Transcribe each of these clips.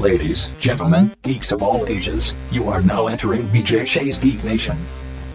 Ladies, gentlemen, geeks of all ages, you are now entering BJ Shea's Geek Nation.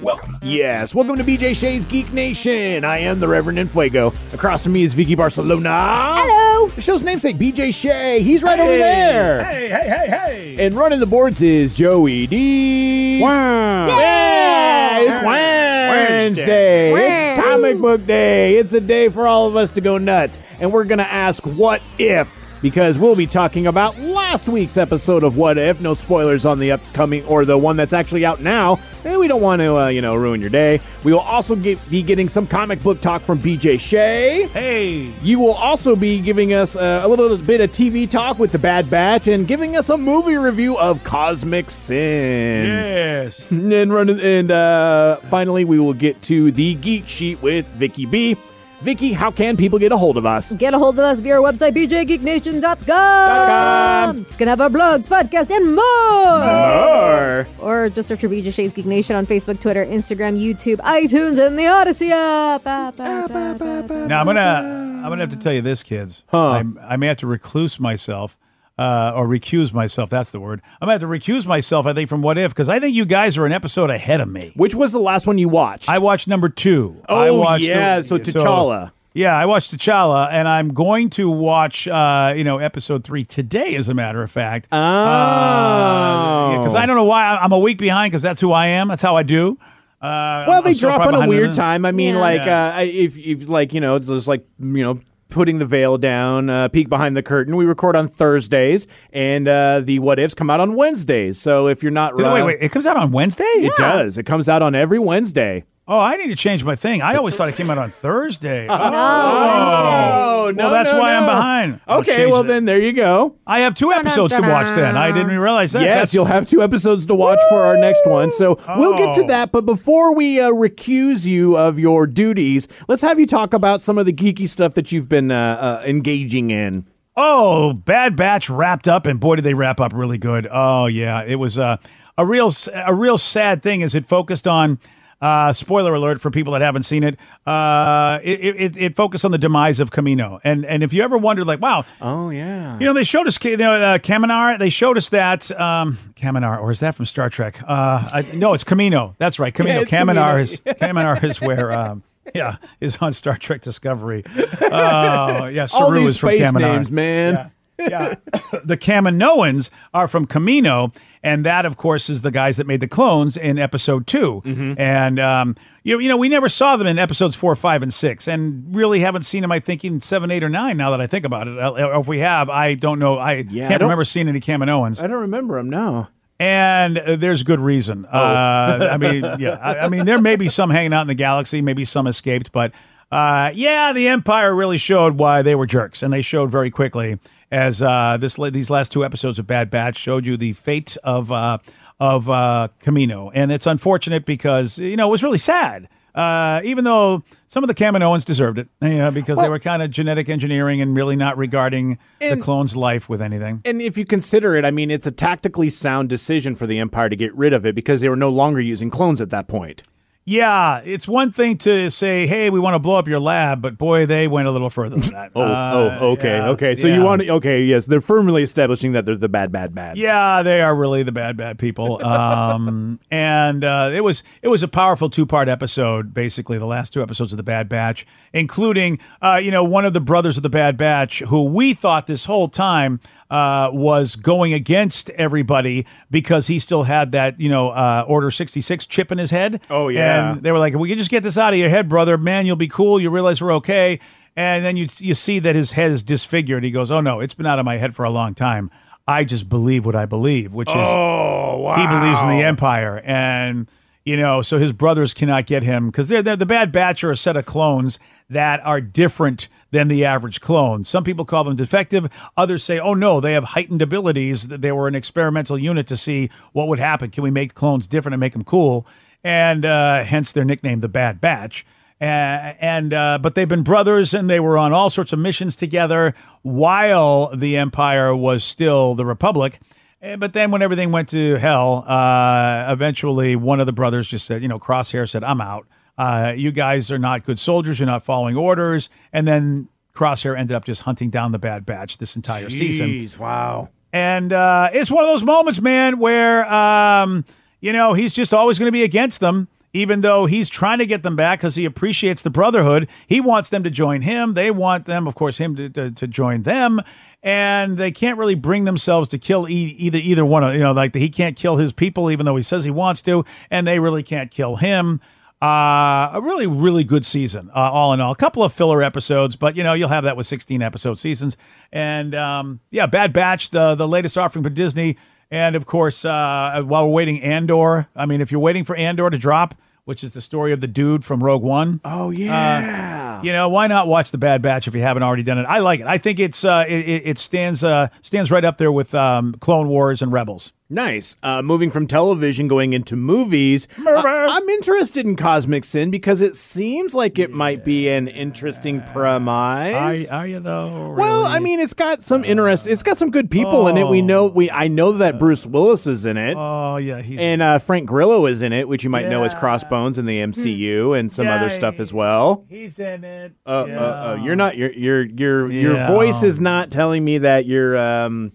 Welcome. Yes, welcome to BJ Shea's Geek Nation. I am the Reverend Infuego. Across from me is Vicky Barcelona. Hello. The show's namesake, BJ Shea. He's right over there. Hey, hey, hey, hey. And running the boards is Joey D. Yeah, it's Wednesday. It's comic book day. It's a day for all of us to go nuts. And we're going to ask what if because we'll be talking about last week's episode of What If. No spoilers on the upcoming or the one that's actually out now. And we don't want to, uh, you know, ruin your day. We will also get, be getting some comic book talk from BJ Shea. Hey. You will also be giving us uh, a little bit of TV talk with the Bad Batch and giving us a movie review of Cosmic Sin. Yes. And run and uh, finally, we will get to the Geek Sheet with Vicky B. Vicky, how can people get a hold of us? Get a hold of us via our website, bjgeeknation.com. It's going to have our blogs, podcast, and more. Or Or just search for BJ Shea's Geek Nation on Facebook, Twitter, Instagram, YouTube, iTunes, and the Audacy app. Now I'm gonna I'm gonna have to tell you this, kids. Huh. I'm, I may have to recluse myself. Uh, or recuse myself. That's the word. I'm gonna have to recuse myself. I think from What If because I think you guys are an episode ahead of me. which was the last one you watched? I watched number two. I Oh, watched yeah, so T'Challa. yeah, I watched T'Challa, and I'm going to watch, uh, you know, episode three today. As a matter of fact, Oh. because I don't know why I'm a week behind. Because that's who I am. That's how I do. Uh, Well, they I'm drop far on a weird time. I mean, Yeah. like Yeah. uh, if if like you know, just like you know. Putting the veil down, uh, peek behind the curtain. We record on Thursdays, and uh, the what ifs come out on Wednesdays. So if you're not, Wait, wait, wait! It comes out on Wednesday. it does. It comes out on every Wednesday. Oh, I need to change my thing. I always thought it came out on Thursday. Oh, Oh, well, that's why I'm behind. I'll Okay, well that. then there you go. I have two episodes to watch. Then I didn't realize that. yes, That's- you'll have two episodes to watch for our next one. So we'll get to Oh. that. But before we uh, recuse you of your duties, let's have you talk about some of the geeky stuff that you've been uh, uh, engaging in. Oh, Bad Batch wrapped up, and boy, did they wrap up really good. Oh yeah, it was uh, a real a real sad thing. As it focused on. Uh, spoiler alert for people that haven't seen it. Uh, it, it it focused on the demise of Kamino, and and if you ever wondered, like, wow, Oh yeah. You know, they showed us you know, uh, Kaminar. They showed us that um, Kaminar, or is that from Star Trek? Uh, I, no, it's Kamino. That's right, Kamino. Yeah, Kaminar Kamino. is Kaminar is where. Um, yeah, is on Star Trek Discovery. Oh, yeah, Saru All these is from space Kaminar. names, man. Yeah, the Kaminoans are from Kamino, and that, of course, is the guys that made the clones in Episode 2 Mm-hmm. And um, you you know, we never saw them in Episodes four, five, and six, and really haven't seen them. I think in seven, eight, or nine. Now that I think about it, Uh, or if we have, I don't know. I Yeah, can't don't- remember seeing any Kaminoans, I don't remember them. No. and uh, there's good reason. Oh. Uh, I mean, yeah, I, I mean, there may be some hanging out in the galaxy, maybe some escaped, but uh, yeah, the Empire really showed why they were jerks, and they showed very quickly as uh, this these last two episodes of Bad Batch showed you the fate of uh, of uh, Kamino, and it's unfortunate because you know it was really sad. Uh, even though some of the Kaminoans deserved it, you know, because they were kind of genetic engineering and really not regarding the clone's life with anything. And if you consider it, I mean, it's a tactically sound decision for the Empire to get rid of it because they were no longer using clones at that point. Yeah, it's one thing to say, "Hey, we want to blow up your lab," but boy, they went a little further than that. Oh, Uh, oh, okay, yeah, okay. So yeah. you want to, okay, yes, they're firmly establishing that they're the bad, bad, bad. Yeah, they are really the bad, bad people. Um, and uh, it was it was a powerful two part episode. Basically, the last two episodes of the Bad Batch, including uh, you know one of the brothers of the Bad Batch, who we thought this whole time uh, was going against everybody because he still had that you know uh, Order sixty six chip in his head. Oh, yeah. and they were like, we can just get this out of your head, brother, man, you'll be cool. You realize we're okay." And then you you see that his head is disfigured. He goes, "Oh no, it's been out of my head for a long time. I just believe what I believe, which is Oh, wow. he believes in the empire and you know so his brothers cannot get him because they're, they're the bad batch are a set of clones that are different than the average clone. Some people call them defective. Others say oh no they have heightened abilities. They were an experimental unit to see what would happen. Can we make clones different and make them cool? And uh, hence their nickname the bad batch. Uh, and uh, but they've been brothers and they were on all sorts of missions together while the empire was still the republic. Eh, But then when everything went to hell, uh, eventually one of the brothers just said, you know, Crosshair said, I'm out. Uh, you guys are not good soldiers. You're not following orders. And then Crosshair ended up just hunting down the Bad Batch this entire season. Wow. And uh, it's one of those moments, man, where um, you know he's just always going to be against them even though he's trying to get them back because he appreciates the brotherhood. He wants them to join him. They want them, of course, him to, to, to join them. And they can't really bring themselves to kill e- either either one of you know like he can't kill his people even though he says he wants to, and they really can't kill him. Uh, a really, really good season, uh, all in all. A couple of filler episodes, but you know you'll have that with 16 episode seasons. And um, yeah, Bad Batch, the the latest offering for Disney, and of course, uh, while we're waiting, Andor. I mean, if you're waiting for Andor to drop, which is the story of the dude from Rogue One. Oh yeah. You know, why not watch the Bad Batch if you haven't already done it? I like it. I think it's uh, it, it stands uh, stands right up there with um, Clone Wars and Rebels. Nice. Uh, moving from television going into movies. Uh, I'm interested in Cosmic Sin because it seems like it might be an interesting premise. Are, are you though? well, I mean, it's got some interest. It's got some good people in it. We know we. I know that Bruce Willis is in it. oh yeah, he's and uh, Frank Grillo is in it, which you might know as Crossbones in the MCU and some Yeah, other stuff as well. He's in it. Uh, uh, Yeah. uh, you're not. Your your your your voice is not telling me that you're um,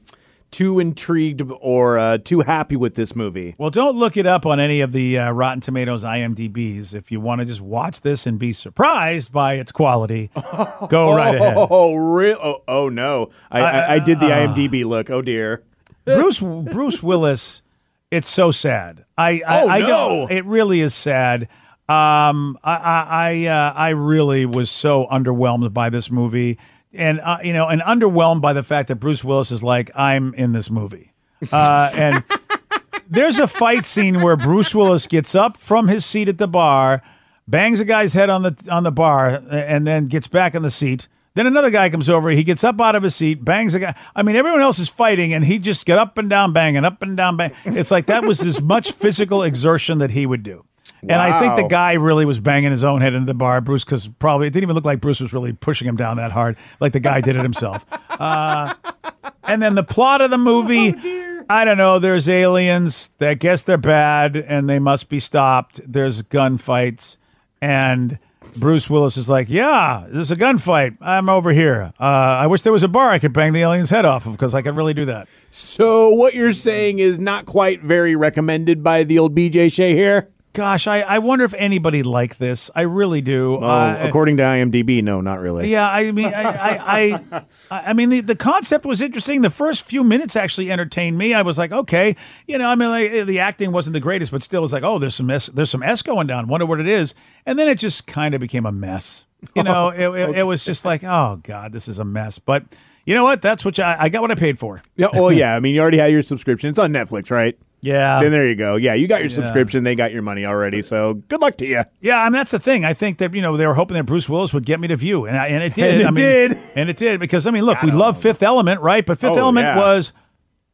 too intrigued or uh, too happy with this movie. Well, don't look it up on any of the uh, Rotten Tomatoes IMDb's. If you want to just watch this and be surprised by its quality, go right ahead. Oh, real? Oh, oh no! I, I, I did the IMDb look. Oh dear. Bruce Bruce Willis, it's so sad. I I, Oh, I no. it really is sad. Um, I I I, uh, I really was so underwhelmed by this movie, and uh, you know, and underwhelmed by the fact that Bruce Willis is like, I'm in this movie, uh, and there's a fight scene where Bruce Willis gets up from his seat at the bar, bangs a guy's head on the on the bar, and then gets back in the seat. Then another guy comes over. He gets up out of his seat, bangs a guy. I mean, everyone else is fighting, and he just get up and down, banging up and down, bang. It's like that was as much physical exertion that he would do. And I think the guy really was banging his own head into the bar, Bruce, because probably it didn't even look like Bruce was really pushing him down that hard, like the guy did it himself. Uh, and then the plot of the movie, I don't know. There's aliens. I guess they're bad and they must be stopped. There's gunfights, and Bruce Willis is like, "Yeah, there's a gunfight. I'm over here. Uh, I wish there was a bar I could bang the alien's head off of because I could really do that." So what you're saying is not quite very recommended by the old BJ Shea here. Gosh, I, I wonder if anybody liked this. I really do. Oh, Uh, according to IMDb, no, not really. Yeah, I mean, I, I, I, I mean, the, the concept was interesting. The first few minutes actually entertained me. I was like, okay, you know, I mean, like, the acting wasn't the greatest, but still was like, oh, there's some S, there's some S going down. Wonder what it is. And then it just kind of became a mess. You know, it, it, it was just like, oh god, this is a mess. But you know what? That's what I, I got what I paid for. Yeah, well, yeah. I mean, you already had your subscription. It's on Netflix, right? Yeah, then there you go. Yeah, you got your subscription. They got your money already. So good luck to you. Yeah, I mean that's the thing. I think that you know they were hoping that Bruce Willis would get me to view, and I, and it did. And it I mean, did. and it did because I mean, look, we love Fifth Element, right? But Fifth Oh, Element yeah. was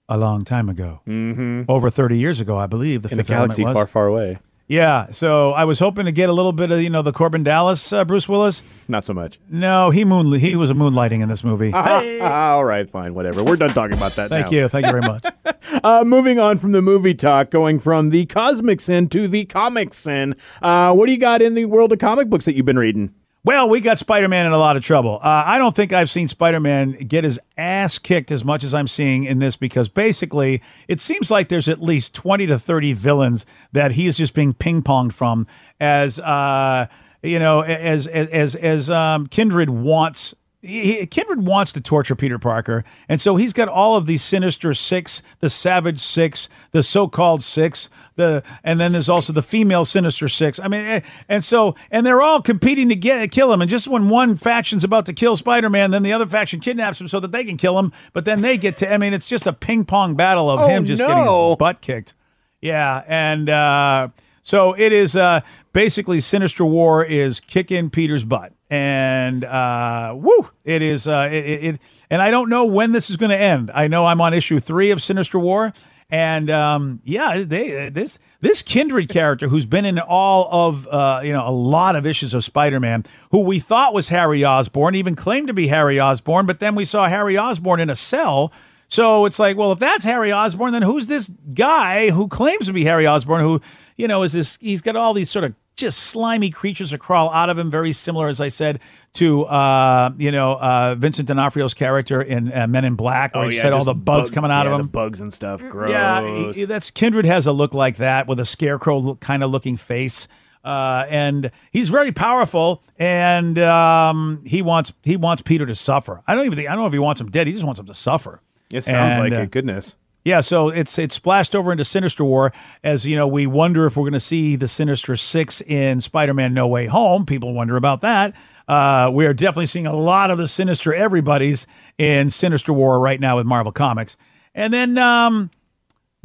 a long time ago, mm-hmm. over thirty years ago, I believe. The In a Fifth Element galaxy was. far, far away. Yeah, so I was hoping to get a little bit of you know the Korben Dallas uh, Bruce Willis. Not so much. No, he moon he was a moonlighting in this movie. All right, fine, whatever. We're done talking about that. Thank now. you, thank you very much. Uh, moving on from the movie talk, going from the cosmic sin to the comic sin. Uh, what do you got in the world of comic books that you've been reading? Well, we got Spider Man in a lot of trouble. Uh, I don't think I've seen Spider Man get his ass kicked as much as I'm seeing in this because basically it seems like there's at least 20 to 30 villains that he is just being ping ponged from as, uh, you know, as, as, as, as um, Kindred wants. He, Kindred wants to torture Peter Parker, and so he's got all of these Sinister Six, the Savage Six, the so-called Six, the and then there's also the female Sinister Six. I mean, eh, and so and they're all competing to get kill him. And just when one faction's about to kill Spider-Man, then the other faction kidnaps him so that they can kill him. But then they get to. I mean, it's just a ping pong battle of Oh, him just getting his butt kicked. Yeah, and uh, so it is uh, basically Sinister War is kicking Peter's butt, and uh, woo, it is uh, it, it, it. And I don't know when this is going to end. I know I'm on issue three of Sinister War, and um, yeah, they this this Kindred character who's been in all of uh, you know a lot of issues of Spider-Man, who we thought was Harry Osborn, even claimed to be Harry Osborn, but then we saw Harry Osborn in a cell. So it's like, well, if that's Harry Osborn, then who's this guy who claims to be Harry Osborn? Who, you know, is this? He's got all these sort of just slimy creatures that crawl out of him. Very similar, as I said, to uh, you know uh, Vincent D'Onofrio's character in uh, Men in Black, where he said all the bugs bug- coming out yeah, of the him. bugs and stuff. Gross. Yeah, he- that's Kindred has a look like that with a scarecrow kind of looking face. Uh, and he's very powerful, and um, he wants he wants Peter to suffer. I don't even think I don't know if he wants him dead. He just wants him to suffer. it sounds And, like uh, it. Goodness. Yeah, so it's it's splashed over into Sinister War as you know we wonder if we're going to see the Sinister Six in Spider-Man: No Way Home. People wonder about that. Uh, we are definitely seeing a lot of the Sinister everybody's in Sinister War right now with Marvel Comics, and then um,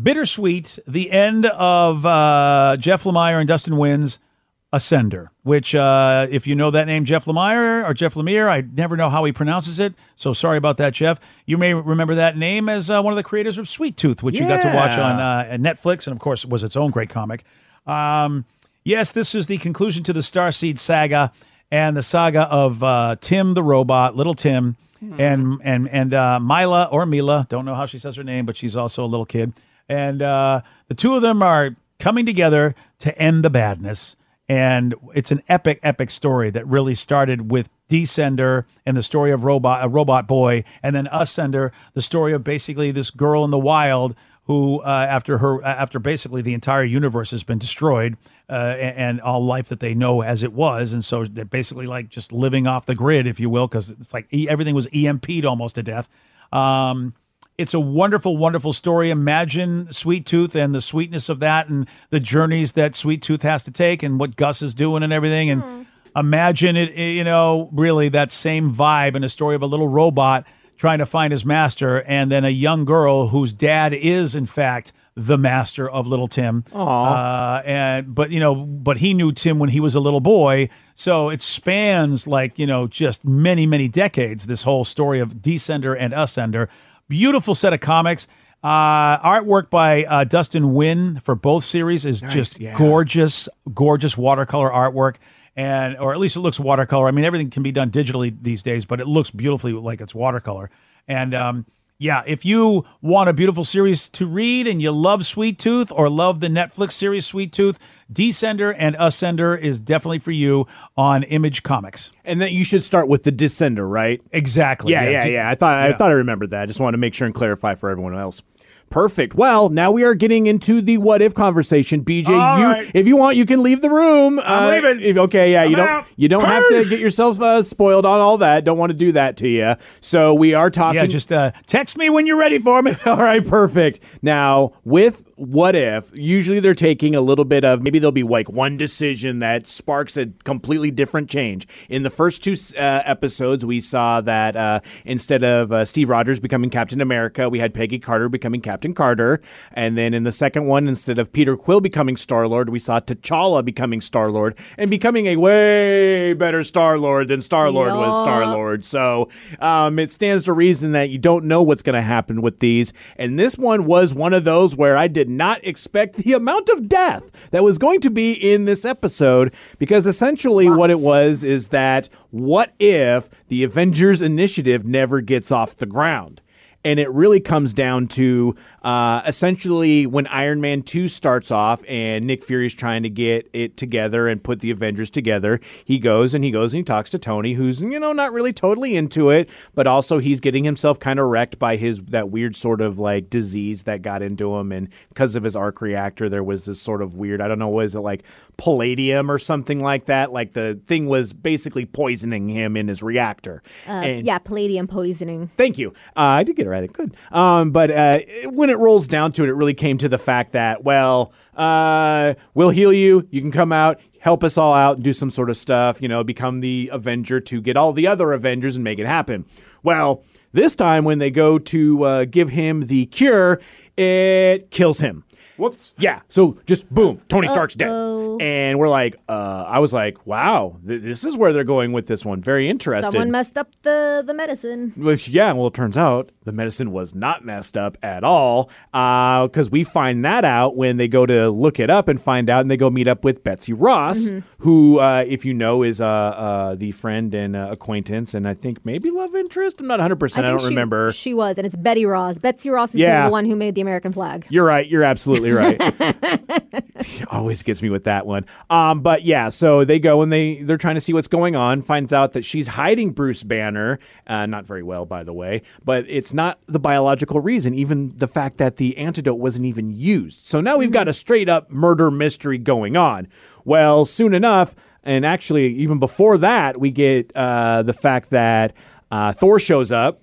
bittersweet the end of uh, Jeff Lemire and Dustin Nguyen's Ascender, which, uh, if you know that name, Jeff Lemire or Jeff Lemire, I never know how he pronounces it. So sorry about that, Jeff. You may remember that name as uh, one of the creators of Sweet Tooth, which you got to watch on uh, Netflix, and of course was its own great comic. Um, yes, this is the conclusion to the Starseed saga and the saga of uh, Tim the robot, little Tim, and and and uh, Mila or Mila, don't know how she says her name, but she's also a little kid, and uh, the two of them are coming together to end the badness. And it's an epic, epic story that really started with Descender and the story of robot, a robot boy, and then Ascender, the story of basically this girl in the wild who, uh, after her, after basically the entire universe has been destroyed, uh, and, and all life that they know as it was, and so they're basically like just living off the grid, if you will, because it's like everything was EMP'd almost to death. Um, it's a wonderful, wonderful story. Imagine Sweet Tooth and the sweetness of that, and the journeys that Sweet Tooth has to take, and what Gus is doing, and everything. And imagine it, you know, really that same vibe in a story of a little robot trying to find his master, and then a young girl whose dad is, in fact, the master of little Tim. Uh, and but you know, but he knew Tim when he was a little boy, so it spans like you know just many many decades. This whole story of Descender and Ascender, beautiful set of comics. Uh, artwork by uh, Dustin Nguyen for both series is just yeah. gorgeous, gorgeous watercolor artwork, and or at least it looks watercolor. I mean, everything can be done digitally these days, but it looks beautifully like it's watercolor. And um, yeah, if you want a beautiful series to read and you love Sweet Tooth or love the Netflix series Sweet Tooth, Descender and Ascender is definitely for you on Image Comics. And then you should start with the Descender, right? Exactly. Yeah, yeah, D- yeah. I thought I thought I remembered that. I just wanted to make sure and clarify for everyone else. Perfect. Well, now we are getting into the what if conversation. BJ, All you right. if you want, you can leave the room. I'm Uh, leaving. if- okay, yeah, you I'm don't out. you don't have to get yourself uh, spoiled on all that. Don't want to do that to you. So we are talking. Yeah, just uh, text me when you're ready for me. All right, perfect. Now, with what if, usually they're taking a little bit of maybe there'll be like one decision that sparks a completely different change. In the first two uh, episodes, we saw that uh, instead of uh, Steve Rogers becoming Captain America, we had Peggy Carter becoming Captain Carter. And then in the second one, instead of Peter Quill becoming Star Lord, we saw T'Challa becoming Star Lord and becoming a way better Star Lord than Star Lord was Star Lord. So um, it stands to reason that you don't know what's going to happen with these. And this one was one of those where I did not expect the amount of death that was going to be in this episode because essentially what it was is that what if the Avengers initiative never gets off the ground? And it really comes down to uh, essentially when Iron Man 2 starts off and Nick Fury's trying to get it together and put the Avengers together. He goes and he goes and he talks to Tony, who's, you know, not really totally into it, but also he's getting himself kind of wrecked by his that weird sort of like disease that got into him. And because of his arc reactor, there was this sort of weird, I don't know, was it like palladium or something like that? Like the thing was basically poisoning him in his reactor. Uh, And- yeah, palladium poisoning. Thank you. Uh, I did get it right. Good. Um, but uh, it- when it rolls down to it, it really came to the fact that, well, uh, we'll heal you. You can come out, help us all out, and do some sort of stuff, you know, become the Avenger to get all the other Avengers and make it happen. Well, this time when they go to uh, give him the cure, it kills him. Whoops. Yeah. So just boom, Tony Stark's Uh-oh. dead. And we're like, uh, I was like, wow, th- this is where they're going with this one. Very interesting. Someone messed up the, the medicine. Which, yeah, well, it turns out the medicine was not messed up at all. Because we find that out when they go to look it up and find out, and they go meet up with Betsy Ross, who, uh, if you know, is uh, uh, the friend and uh, acquaintance, and I think maybe love interest. I'm not 100%. I, think don't she, remember. She was, and it's Betty Ross. Betsy Ross is Yeah. the one who made the American flag. You're right. You're absolutely right. He always gets me with that one. Um, but yeah, so they go and they they're trying to see what's going on. Finds out that she's hiding Bruce Banner, uh, not very well, by the way. But it's not the biological reason. Even the fact that the antidote wasn't even used. So now we've got a straight up murder mystery going on. Well, soon enough, and actually even before that, we get uh, the fact that uh, Thor shows up.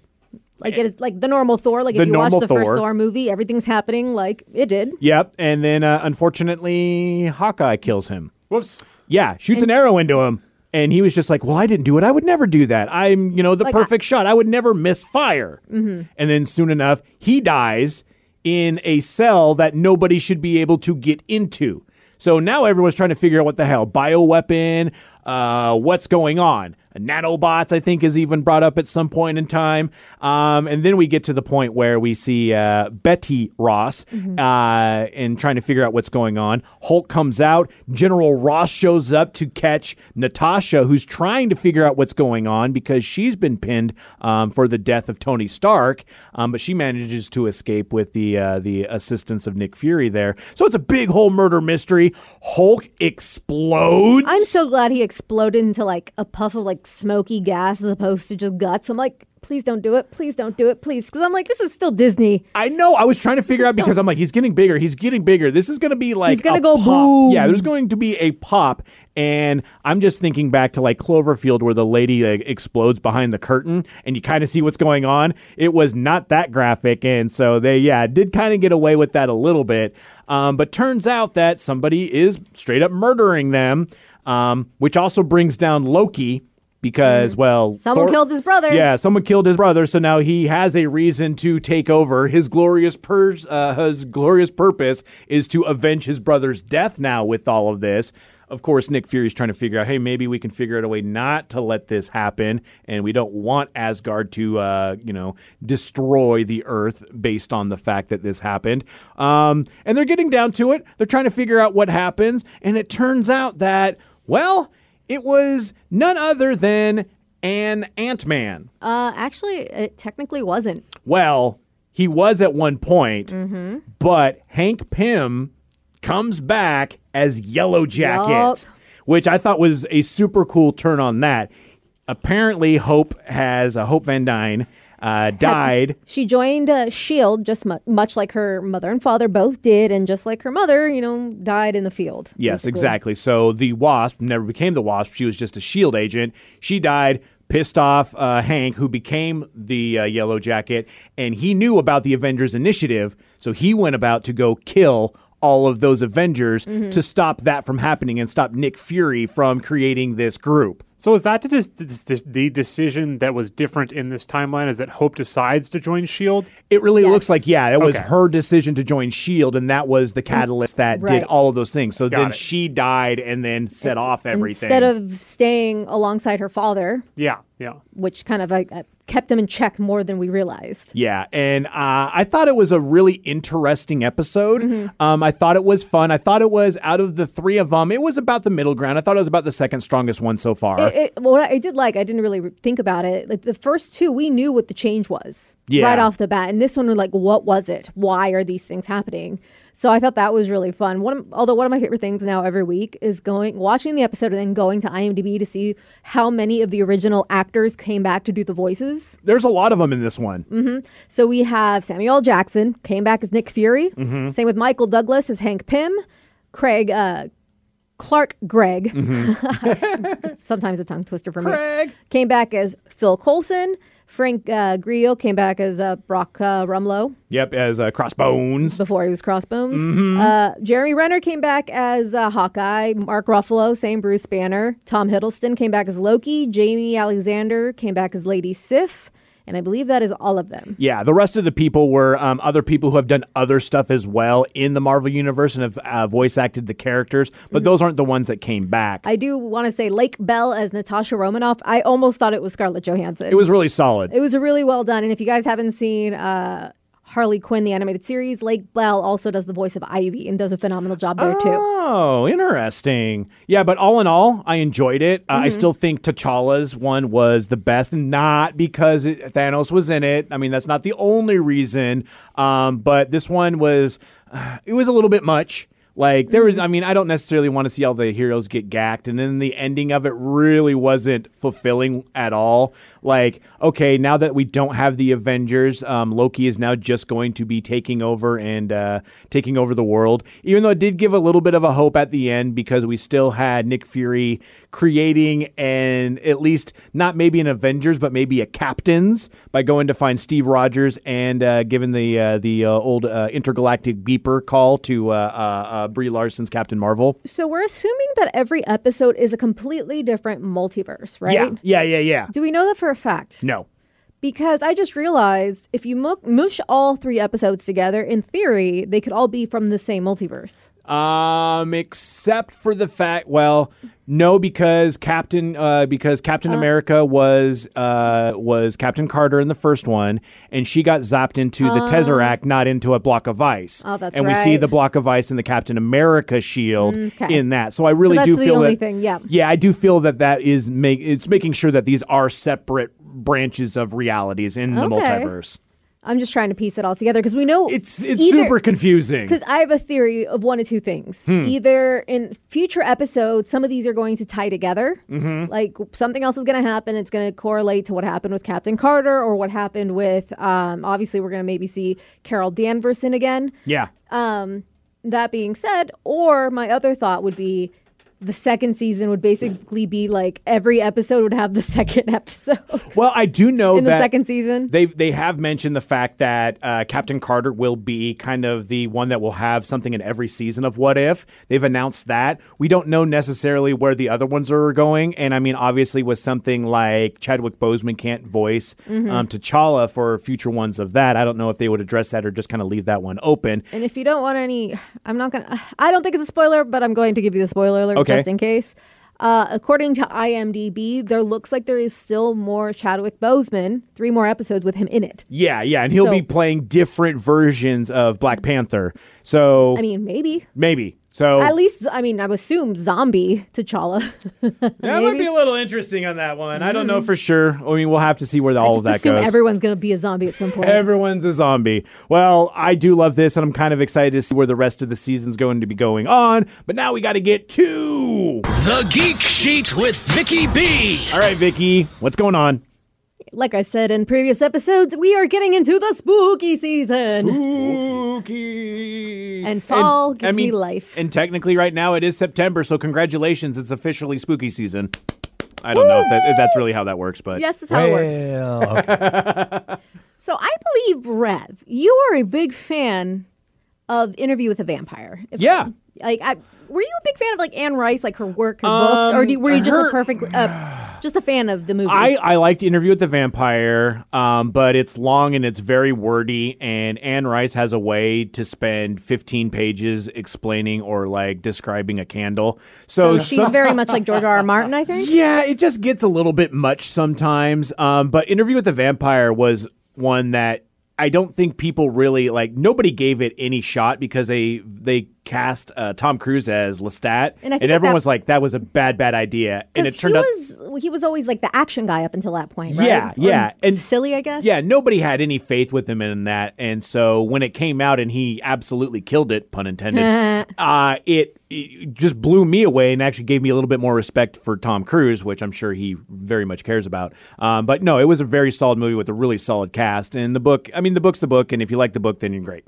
Like it, like the normal Thor. Like The if you watch normal the first Thor. Thor movie, everything's happening like it did. Yep, and then uh, unfortunately, Hawkeye kills him. Whoops. Yeah, shoots an arrow into him. And he was just like, "Well, I didn't do it. I would never do that. I'm, you know, the Like, perfect shot. I would never miss fire." Mm-hmm. And then soon enough, he dies in a cell that nobody should be able to get into. So now everyone's trying to figure out what the hell bioweapon, uh, what's going on. Nanobots, I think, is even brought up at some point in time. Um, and then we get to the point where we see uh, Betty Ross uh, and trying to figure out what's going on. Hulk comes out. General Ross shows up to catch Natasha, who's trying to figure out what's going on because she's been pinned um, for the death of Tony Stark. Um, but she manages to escape with the uh, the assistance of Nick Fury there. So it's a big whole murder mystery. Hulk explodes. I'm so glad he exploded into like a puff of like smoky gas as opposed to just guts. I'm like, please don't do it. Please don't do it. Please. Because I'm like, this is still Disney. I know. I was trying to figure out because I'm like, he's getting bigger. He's getting bigger. This is going to be like He's gonna go pop. boom. Yeah, there's going to be a pop, and I'm just thinking back to like Cloverfield, where the lady like, explodes behind the curtain, and you kind of see what's going on. It was not that graphic, and so they yeah did kind of get away with that a little bit. Um, but turns out that somebody is straight up murdering them, um, which also brings down Loki. Because well, Mm. Someone Thor- killed his brother. Yeah, someone killed his brother, so now he has a reason to take over. His glorious pur- uh, his glorious purpose is to avenge his brother's death. Now, with all of this, of course, Nick Fury's trying to figure out, hey, maybe we can figure out a way not to let this happen, and we don't want Asgard to, uh, you know, destroy the Earth based on the fact that this happened. Um, and they're getting down to it. They're trying to figure out what happens, and it turns out that, well, it was none other than an Ant Man. Uh, actually, it technically wasn't. Well, he was at one point, Mm-hmm. but Hank Pym comes back as Yellow Jacket, Yup. which I thought was a super cool turn on that. Apparently, Hope has uh, Hope Van Dyne uh, died. She joined uh, Shield just mu- much like her mother and father both did, and just like her mother, you know, died in the field. Yes, basically. exactly. So the Wasp never became the Wasp. She was just a shield agent. She died, pissed off uh, Hank, who became the uh, Yellow Jacket, and he knew about the Avengers Initiative. So he went about to go kill all of those Avengers Mm-hmm. to stop that from happening and stop Nick Fury from creating this group. So is that the, the, the decision that was different in this timeline? Is that Hope decides to join Shield? It really Yes. looks like, yeah, it was her decision to join S.H.I.E.L.D., and that was the catalyst that Right. did all of those things. So then it. she died and then set off everything. Instead of staying alongside her father, Yeah, yeah. which kind of like, uh, kept him in check more than we realized. Yeah, and uh, I thought it was a really interesting episode. Mm-hmm. Um, I thought it was fun. I thought it was out of the three of them, it was about the middle ground. I thought it was about the second strongest one so far. It, it, what I did like, I didn't really re- think about it. Like the first two, we knew what the change was Yeah. right off the bat, and this one was like, what was it? Why are these things happening? So I thought that was really fun. One, of, although one of my favorite things now every week is going watching the episode and then going to IMDb to see how many of the original actors came back to do the voices. There's a lot of them in this one. Mm-hmm. So we have Samuel Jackson came back as Nick Fury. Mm-hmm. Same with Michael Douglas as Hank Pym. Craig uh, Clark Gregg. Sometimes a tongue twister for me. Mm-hmm. Came back as Phil Coulson. Frank uh, Grillo came back as uh, Brock uh, Rumlow Yep, as uh, Crossbones. before he was Crossbones. Mm-hmm. Uh, Jeremy Renner came back as uh, Hawkeye. Mark Ruffalo, same Bruce Banner. Tom Hiddleston came back as Loki. Jaimie Alexander came back as Lady Sif. And I believe that is all of them. Yeah, the rest of the people were um, other people who have done other stuff as well in the Marvel Universe and have uh, voice acted the characters, but those aren't the ones that came back. Mm-hmm. I do want to say Lake Bell as Natasha Romanoff. I almost thought it was Scarlett Johansson. it was really solid. It was really well done. And if you guys haven't seen uh, Harley Quinn, the animated series, Lake Bell also does the voice of Ivy and does a phenomenal job there too. Oh, interesting. Yeah, but all in all, I enjoyed it. Uh, Mm-hmm. I still think T'Challa's one was the best, not because it, Thanos was in it. I mean, that's not the only reason. Um, but this one was, uh, it was a little bit much. Like there was, I mean, I don't necessarily want to see all the heroes get gacked, and then the ending of it really wasn't fulfilling at all. Like, okay, now that we don't have the Avengers, um, Loki is now just going to be taking over and uh, taking over the world. Even though it did give a little bit of a hope at the end because we still had Nick Fury creating and at least not maybe an Avengers, but maybe a Captains by going to find Steve Rogers and uh, giving the uh, the uh, old uh, intergalactic beeper call to uh, uh, uh, Uh, Brie Larson's Captain Marvel. So we're assuming that every episode is a completely different multiverse, right? Yeah, yeah, yeah, yeah. Do we know that for a fact? No. Because I just realized if you mush all three episodes together, in theory, they could all be from the same multiverse. Um, except for the fact, well, no, because Captain, uh, because Captain America was, uh, was Captain Carter in the first one, and she got zapped into the Tesseract, not into a block of ice. Oh, that's and we see the block of ice in the Captain America shield Okay. in that. So I really that's do the feel only that. thing, yeah. Yeah, I do feel that that is make it's making sure that these are separate branches of realities in the multiverse. I'm just trying to piece it all together because we know It's it's either- super confusing. Because I have a theory of one of two things. Hmm. Either in future episodes, some of these are going to tie together. Mm-hmm. Like something else is going to happen. It's going to correlate to what happened with Captain Carter or what happened with, um, obviously, we're going to maybe see Carol Danverson again. Yeah. That being said, or my other thought would be the second season would basically be like every episode would have the second episode Well, I do know in the second season. They they have mentioned the fact that uh, Captain Carter will be kind of the one that will have something in every season of What If. They've announced that. We don't know necessarily where the other ones are going, and I mean, obviously, with something like Chadwick Boseman can't voice Mm-hmm. um, T'Challa for future ones of that. I don't know if they would address that or just kind of leave that one open. And if you don't want any, I'm not gonna. I don't think it's a spoiler, but I'm going to give you the spoiler alert Okay. Just in case. Uh, according to IMDb, there looks like there is still more Chadwick Boseman, three more episodes with him in it. Yeah, yeah, and he'll So- be playing different versions of Black Panther. So I mean, maybe. maybe. So At least, I mean, I would assume zombie T'Challa. that might maybe. be a little interesting on that one. I don't know mm. for sure. I mean, we'll have to see where all Just of that goes. I assume goes. everyone's going to be a zombie at some point. Everyone's a zombie. Well, I do love this, and I'm kind of excited to see where the rest of the season's going to be going on. But now we got to get to. The Geek Sheet with Vicky B. All right, Vicky, what's going on? like I said in previous episodes, we are getting into the spooky season. Spooky. And fall gives me life. And technically, right now it is September, so congratulations, it's officially spooky season. I don't know if, that, if that's really how that works, but Yes, that's how it works. Well, okay. So I believe, Rev, you are a big fan of Interview with a Vampire. If- Yeah. Like, I, were you a big fan of like Anne Rice, like her work, her books, or do, were you just her- a perfect, uh, just a fan of the movie? I, I liked Interview with the Vampire, um, but it's long and it's very wordy. And Anne Rice has a way to spend 15 pages explaining or like describing a candle. So, so she's some- very much like George R. R. Martin, I think. yeah, it just gets a little bit much sometimes. Um, but Interview with the Vampire was one that I don't think people really like. Nobody gave it any shot because they they cast uh, Tom Cruise as Lestat, And think everyone that- was like, "That was a bad, bad idea," and it turned he out. was he was always like the action guy up until that point, right? Yeah, Or yeah, and- silly, I guess. Yeah, nobody had any faith with him in that, and so when it came out and he absolutely killed it, pun intended, uh, it, it just blew me away and actually gave me a little bit more respect for Tom Cruise, which I'm sure he very much cares about. Um, but no, it was a very solid movie with a really solid cast, and the book. I mean, the book's the book, and if you like the book, then you're great.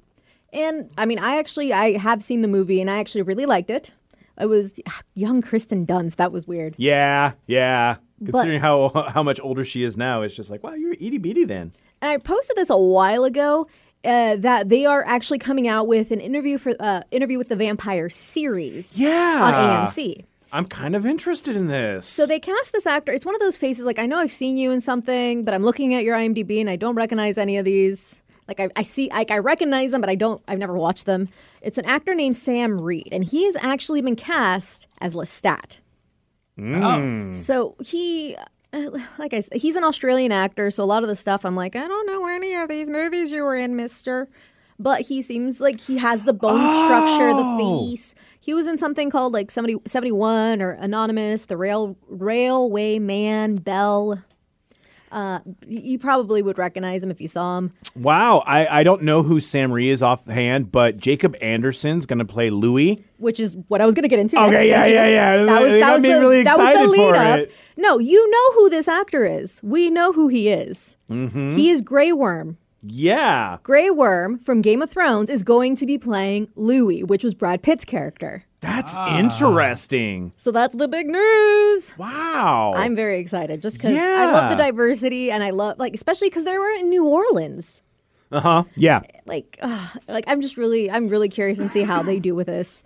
And I mean, I actually I have seen the movie and I actually really liked it. It was young Kirsten Dunst. That was weird. Yeah, yeah. Considering how how much older she is now, it's just like, wow, you're itty bitty then. And I posted this a while ago uh, that they are actually coming out with an interview for uh, interview with the vampire series. Yeah. on AMC. I'm kind of interested in this. So they cast this actor. It's one of those faces like I know I've seen you in something, but I'm looking at your IMDb and I don't recognize any of these. Like I, I see, like I recognize them, but I don't. I've never watched them. It's an actor named Sam Reid, and he has actually been cast as Lestat. Oh, So he, uh, like I said, he's an Australian actor. So a lot of the stuff, I'm like, I don't know any of these movies you were in, Mister. But he seems like he has the bone structure, the face. He was in something called like 70, 71 or Anonymous, the Rail Railway Man Bell. Uh, you probably would recognize him if you saw him. Wow, I, I don't know who Sam Reid is offhand, but Jacob Anderson's going to play Louis. which is what I was going to get into. Okay, yeah, you. yeah, yeah. That was that was the, really that was the lead up. it. No, you know who this actor is. We know who he is. Mm-hmm. He is Grey Worm. Yeah. Grey Worm from Game of Thrones is going to be playing Louis, which was Brad Pitt's character. That's interesting. So that's the big news. Wow. I'm very excited just because I love the diversity and I love like especially because they were in New Orleans. uh huh. Yeah. Like, ugh, like I'm just really I'm really curious and see how they do with this.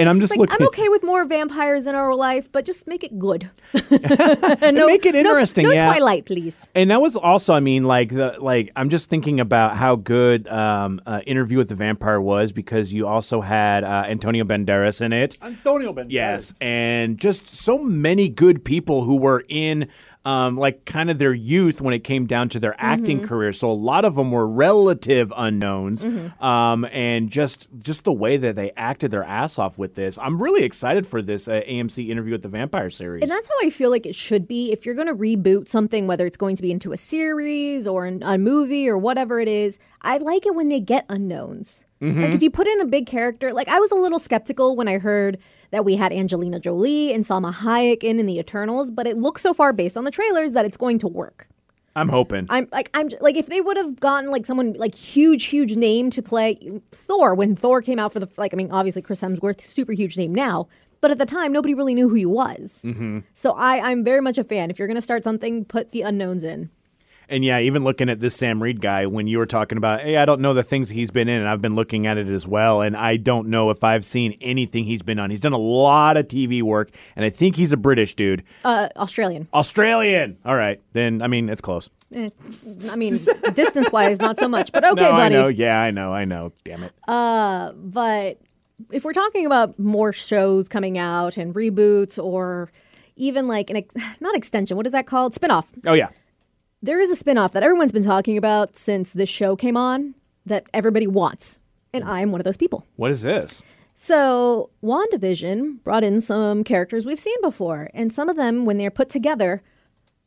And I'm Just just, like looking. I'm okay with more vampires in our life, but just make it good. no, Make it no- interesting, No, yeah. Twilight, please. And that was also, I mean, like the like. I'm just thinking about how good um, uh, Interview with the Vampire was because you also had uh, Antonio Banderas in it. Antonio Banderas. Yes, and just so many good people who were in um, like kind of their youth when it came down to their acting career. So a lot of them were relative unknowns, um, and just just the way that they acted their ass off with this. I'm really excited for this uh, AMC Interview with the Vampire series. And that's how I feel like it should be. If you're going to reboot something, whether it's going to be into a series or in a movie or whatever it is, I like it when they get unknowns. Like if you put in a big character, like I was a little skeptical when I heard that we had Angelina Jolie and Salma Hayek in in the Eternals, but it looks so far based on the trailers that it's going to work. I'm hoping. I'm like I'm like if they would have gotten like someone like huge huge name to play Thor when Thor came out for the like I mean obviously Chris Hemsworth super huge name now but at the time nobody really knew who he was mm-hmm. so I I'm very much a fan if you're gonna start something put the unknowns in And yeah, even looking at this Sam Reid guy, when you were talking about, hey, I don't know the things he's been in, and I've been looking at it as well, and I don't know if I've seen anything he's been on. He's done a lot of TV work, and I think he's a British dude. uh Australian Australian. All right, then I mean it's close. Eh, I mean distance wise not so much but okay no, I buddy know. Yeah, I know. I know. Damn it. Uh, but if we're talking about more shows coming out and reboots or even like an ex- not extension what is that called spin-off oh yeah. There is a spin-off that everyone's been talking about since this show came on that everybody wants and i'm one of those people What is this? so wandavision brought in some characters we've seen before and some of them when they're put together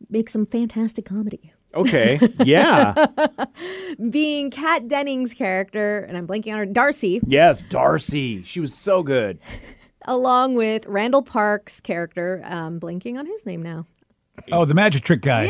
make some fantastic comedy Okay. Yeah. being kat dennings character and i'm blanking on her darcy yes, Darcy. She was so good. along with randall park's character um, blanking on his name now Oh, the magic trick guy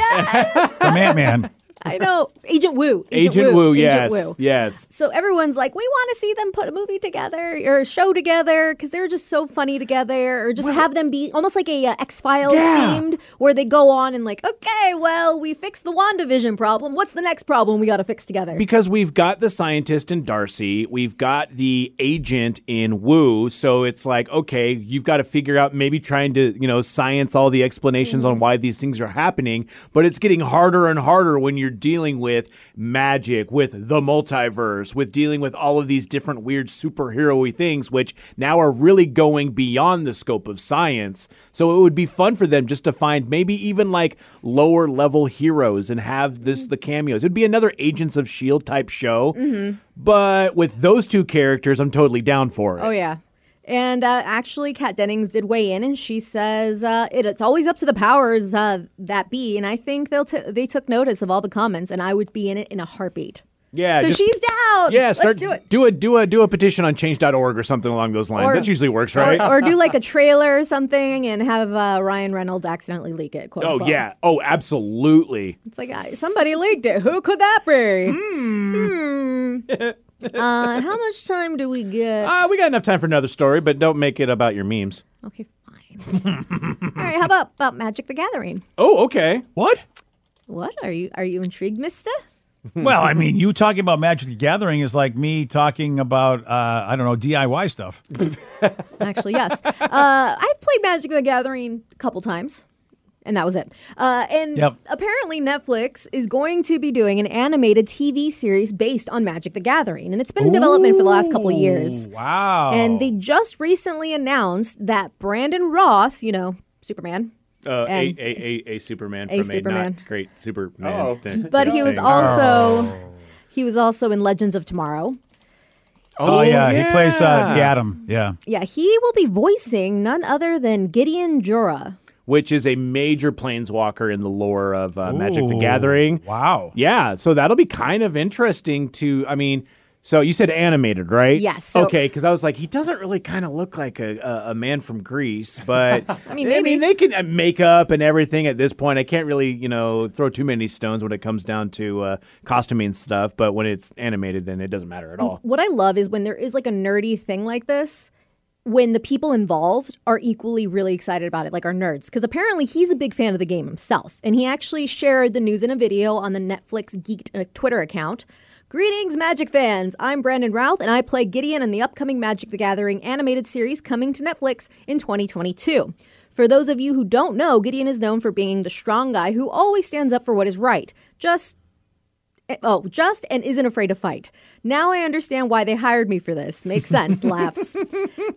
from Ant Man. I know agent wu Agent, Wu. Yes. agent wu Yes. So everyone's like, we want to see them put a movie together or a show together because they're just so funny together, or just have them be almost like a uh, X Files Yeah. themed, where they go on and like, okay, well, we fixed the Wandavision problem. What's the next problem we got to fix together? Because we've got the scientist in Darcy, we've got the agent in Wu, so it's like, okay, you've got to figure out maybe trying to, you know, science all the explanations on why these things are happening, but it's getting harder and harder when you're dealing with magic, with the multiverse, with dealing with all of these different weird superhero-y things, which now are really going beyond the scope of science. So it would be fun for them just to find maybe even like lower level heroes and have this the cameos. It'd be another Agents of Shield type show. Mm-hmm. But with those two characters, I'm totally down for it. oh yeah. And uh, actually, Kat Dennings did weigh in, and she says uh, it, it's always up to the powers uh, that be. And I think they'll t- they took notice of all the comments, and I would be in it in a heartbeat. Yeah, so just- she's down. Yeah, start Let's do it. do a do a do a petition on change.org or something along those lines. Or- that usually works, right? Or, or do like a trailer or something and have uh, Ryan Reynolds accidentally leak it. Quote oh unquote. yeah. Oh, absolutely. It's like somebody leaked it. Who could that be? Hmm. uh, how much time do we get? Uh, we got enough time for another story, but don't make it about your memes. okay, fine. All right. How about about Magic the Gathering? Oh, okay. What? What are you are you intrigued, Mister? Well, I mean, you talking about Magic the Gathering is like me talking about uh, I don't know DIY stuff. Actually, yes. uh, I've played Magic the Gathering a couple times. And that was it. Uh, and Yep. apparently, Netflix is going to be doing an animated TV series based on Magic the Gathering. And it's been in development for the last couple of years. Wow. And they just recently announced that Brandon Routh, you know, Superman, Uh, a, And- a, a, a Superman A from a Superman. not great Superman. Oh. thing. but he was thing. also he was also in Legends of Tomorrow. oh, yeah, he plays uh, yeah. the Atom. Yeah. Yeah, he will be voicing none other than Gideon Jura. Which is a major planeswalker in the lore of uh, Magic the Gathering. wow. Yeah, so that'll be kind of interesting to. I mean, so you said animated, right? Yes, so- okay, because I was like, he doesn't really kind of look like a, a, a man from Greece, but I mean, I mean, they can uh, make up and everything at this point. I can't really, you know, throw too many stones when it comes down to uh, costuming stuff. But when it's animated, then it doesn't matter at all. What I love is when there is like a nerdy thing like this, when the people involved are equally really excited about it, like our nerds. Because apparently he's a big fan of the game himself. And he actually shared the news in a video on the Netflix Geeked uh, Twitter account. Greetings, Magic fans! I'm Brandon Routh, and I play Gideon in the upcoming Magic the Gathering animated series coming to Netflix in 2022. For those of you who don't know, Gideon is known for being the strong guy who always stands up for what is right. Just Oh, just and isn't afraid to fight. Now I understand why they hired me for this. Makes sense, laughs.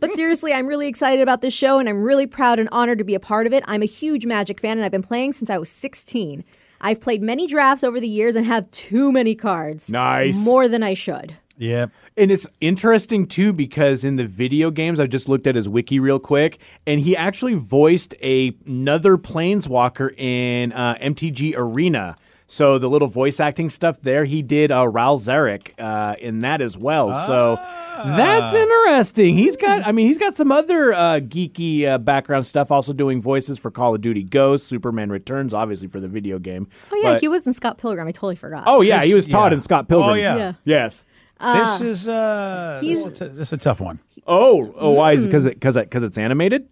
But seriously, I'm really excited about this show and I'm really proud and honored to be a part of it. I'm a huge Magic fan and I've been playing since I was 16. I've played many drafts over the years and have too many cards. Nice. More than I should. Yeah. And it's interesting too because in the video games, I just looked at his wiki real quick, and he actually voiced a, another Planeswalker in uh, MTG Arena. So the little voice acting stuff there, he did uh, Ral Zarek uh, in that as well. So that's interesting. He's got, I mean, he's got some other uh, geeky uh, background stuff, also doing voices for Call of Duty Ghosts, Superman Returns, obviously for the video game. Oh, yeah, But- he was in Scott Pilgrim. I totally forgot. Oh yeah, he was Todd yeah. in Scott Pilgrim. Oh, yeah. Yeah. Yes. this is uh, he's- this, is a, this is a tough one. Oh, oh, why is it because it because because it's animated?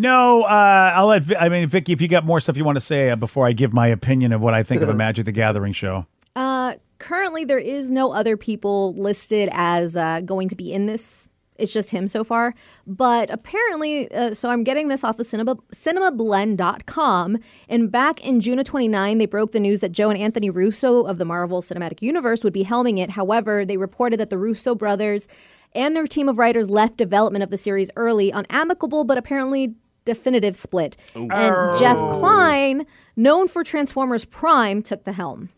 No, uh, I'll let. Vi- I mean, Vicky, if you got more stuff you want to say uh, before I give my opinion of what I think of a Magic the Gathering show. Uh, currently, there is no other people listed as uh, going to be in this. It's just him so far. But apparently, uh, so I'm getting this off of cinema, cinemablend.com. And back in June of 29, they broke the news that Joe and Anthony Russo of the Marvel Cinematic Universe would be helming it. However, they reported that the Russo brothers and their team of writers left development of the series early on amicable but apparently definitive split. And Jeff Kline, known for Transformers Prime, took the helm.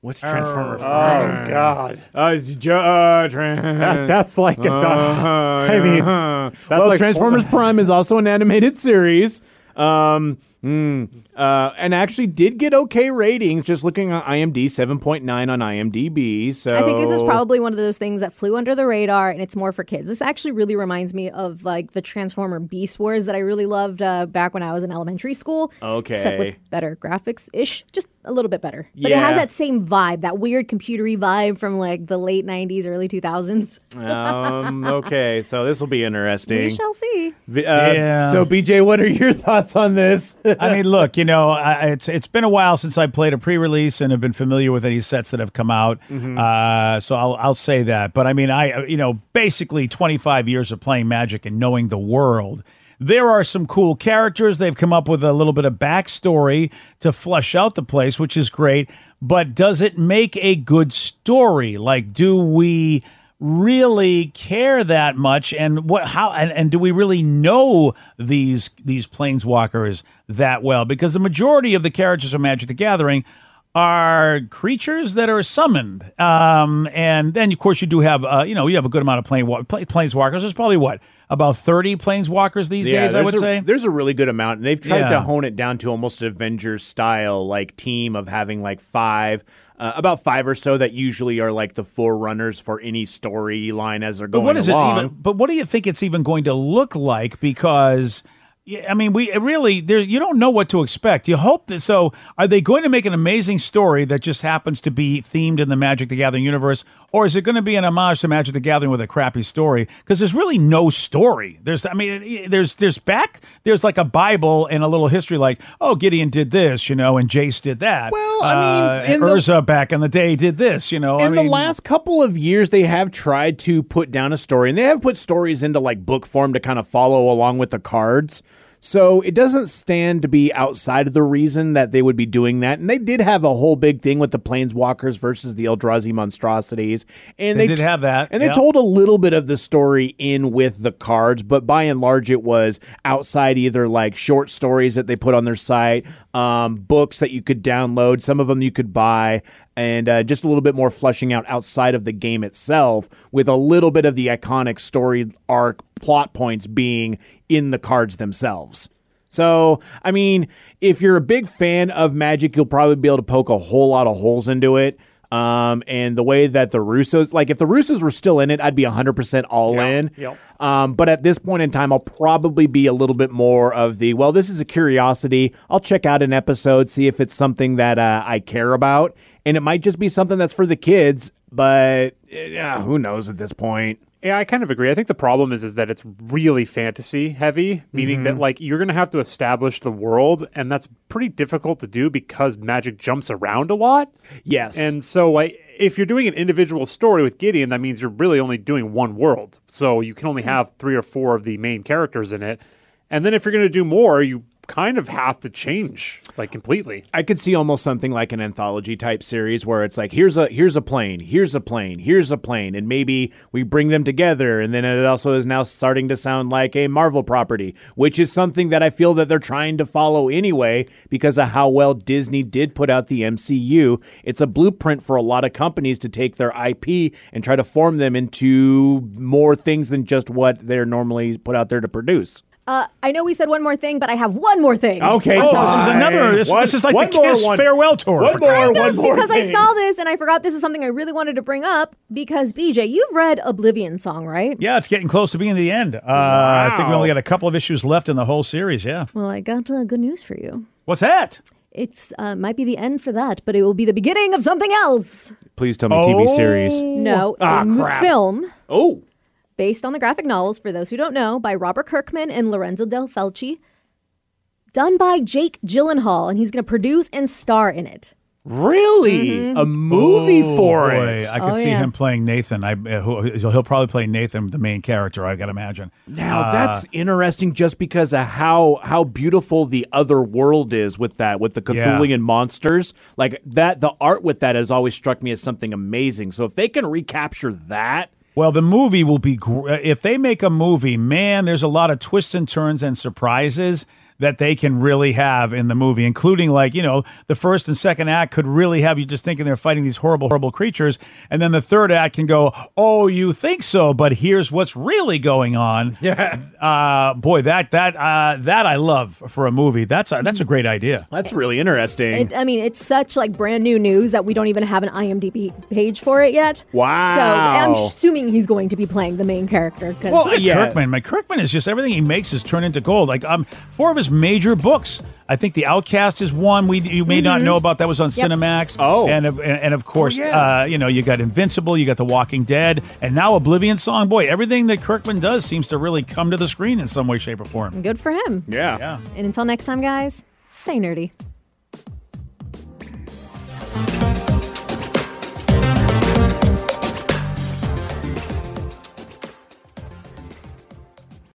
What's Transformers? Oh God, Uh, Joe, uh, Tran- That- that's like a. I mean, that's well, like Transformers Prime is also an animated series. Um, mm, uh, and actually did get okay ratings. Just looking on IMDb, seven point nine on IMDb. So I think this is probably one of those things that flew under the radar and it's more for kids. This actually really reminds me of like the Transformer Beast Wars that I really loved uh, back when I was in elementary school. Okay. Except with better graphics ish, just a little bit better. But it has that same vibe, that weird computery vibe from like the late 90s, early 2000s. um, okay. So this will be interesting. We shall see. Vi- uh, Yeah. So BJ, what are your thoughts on this? I mean, look, you know, I, it's it's been a while since I played a pre-release and have been familiar with any sets that have come out. Uh, so I'll I'll say that. But I mean, I you know, basically 25 years of playing Magic and knowing the world. There are some cool characters. They've come up with a little bit of backstory to flesh out the place, which is great. But does it make a good story? Like, do we really care that much and what how and, and do we really know these these planeswalkers that well because the majority of the characters from magic the gathering are creatures that are summoned um and then of course you do have uh you know you have a good amount of plane play, planeswalkers there's probably what about 30 planeswalkers these days i would a, say there's a really good amount, and they've tried Yeah. to hone it down to almost an Avengers style like team of having like five, uh, about five or so that usually are like the forerunners for any storyline as they're But going what is along. it even? But what do you think it's even going to look like? Because yeah, I mean, we really there. You don't know what to expect. You hope that. So, are they going to make an amazing story that just happens to be themed in the Magic the Gathering universe, or is it going to be an homage to Magic the Gathering with a crappy story? Because there's really no story. There's, I mean, there's there's back there's like a Bible and a little history, like oh Gideon did this, you know, and Jace did that. Well, I mean, uh, in the- Urza back in the day did this, you know. I in mean, the last couple of years, they have tried to put down a story, and they have put stories into like book form to kind of follow along with the cards. So it doesn't stand to be outside of the reason that they would be doing that. And they did have a whole big thing with the Planeswalkers versus the Eldrazi monstrosities, and They they, did have that, and they told a little bit of the story in with the cards, but by and large, it was outside either like short stories that they put on their site, um, books that you could download, some of them you could buy, and uh, just a little bit more fleshing out outside of the game itself, with a little bit of the iconic story arc plot points being in the cards themselves. So, I mean, if you're a big fan of Magic, you'll probably be able to poke a whole lot of holes into it. Um, and the way that the Russos, like if the Russos were still in it, I'd be 100% all in. Um, but at this point in time, I'll probably be a little bit more of the, well, this is a curiosity. I'll check out an episode, see if it's something that uh, I care about. And it might just be something that's for the kids, but eh, yeah, who knows at this point. Yeah, I kind of agree. I think the problem is is that it's really fantasy heavy, meaning that mm-hmm. like you're going to have to establish the world and that's pretty difficult to do because magic jumps around a lot. Yes. And so like if you're doing an individual story with Gideon, that means you're really only doing one world. So you can only have 3 or 4 of the main characters in it. And then if you're going to do more, you kind of have to change like completely. I could see almost something like an anthology type series where it's like here's a here's a plane, here's a plane, here's a plane, and maybe we bring them together, and then it also is now starting to sound like a Marvel property, which is something that I feel that they're trying to follow anyway because of how well Disney did put out the MCU. It's a blueprint for a lot of companies to take their IP and try to form them into more things than just what they're normally put out there to produce. Uh, I know we said one more thing, but I have one more thing. Okay, Oh, this is another. This, One- this is like one the more, Kiss one- farewell tour. One more, Kind one more because I saw this and I forgot this is something I really wanted to bring up because BJ, you've read Oblivion Song, right? Yeah, it's getting close to being the end. Uh, I think we only got a couple of issues left in the whole series. Yeah. Well, I got uh, good news for you. What's that? It's uh, might be the end for that, but it will be the beginning of something else. Please tell me TV series. No, Ah, crap. film Oh. Based on the graphic novels, for those who don't know, by Robert Kirkman and Lorenzo De Felici, done by Jake Gyllenhaal, and he's going to produce and star in it. Really? A movie for Boy, it. I could Oh, see yeah. him playing Nathan. I uh, who, he'll probably play Nathan, the main character. I got to imagine. Now that's interesting just because of how how beautiful the other world is with that with the Yeah. Cthulian monsters. Like that the art with that has always struck me as something amazing. So if they can recapture that Well, the movie will be gr- if they make a movie. Man, there's a lot of twists and turns and surprises that they can really have in the movie, including like you know the first and second act could really have you just thinking they're fighting these horrible, horrible creatures, and then the third act can go, oh, you think so, but here's what's really going on. Yeah. Uh, boy, that that uh, that I love for a movie. That's a, that's a great idea. That's really interesting. It, I mean, it's such like brand new news that we don't even have an IMDb page for it yet. Wow. So I'm assuming he's going to be playing the main character. 'cause- Well, Like yeah. Kirkman, my Kirkman is just everything he makes is turned into gold. Like um, four of his major books. I think The Outcast is one we you may not know about. That was on Mm-hmm. Yep. Cinemax. Oh. and of, and, and of course, yeah. uh, you know, you got Invincible, you got The Walking Dead, and now Oblivion Song. Boy, everything that Kirkman does seems to really come to the screen in some way, shape, or form. good for him. yeah. Yeah. And until next time, guys, stay nerdy.